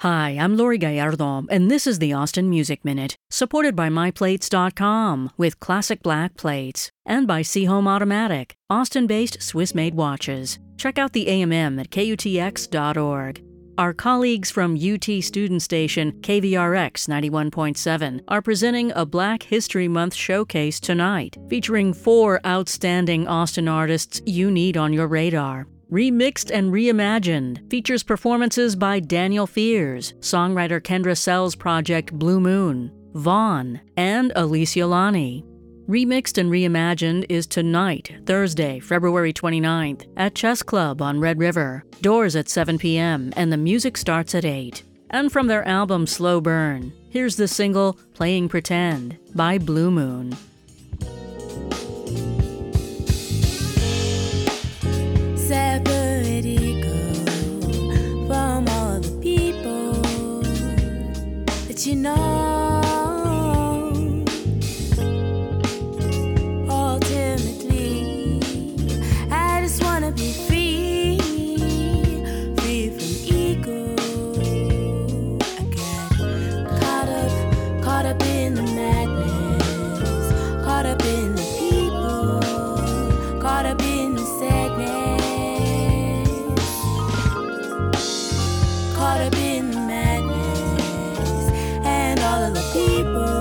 Hi, I'm Laurie Gallardo, and this is the Austin Music Minute, supported by MyPlates.com with classic black plates, and by Seahome Automatic, Austin based Swiss made watches. Check out the AMM at KUTX.org. Our colleagues from UT Student Station KVRX 91.7 are presenting a Black History Month showcase tonight, featuring four outstanding Austin artists you need on your radar. Remixed and Reimagined features performances by Daniel Fears, songwriter Kendra Sell's project Blue Moon, Vonne, and Alesia Lani. Remixed and Reimagined is tonight, Thursday, February 29th, at Chess Club on Red River. Doors at 7 p.m., and the music starts at 8. And from their album Slow Burn, here's the single Playing Pretend by BluMoon. you know, ultimately, I just wanna be free, free from ego. I get caught up, caught up in the madness, caught up in the people, caught up in the sadness, caught up in. people.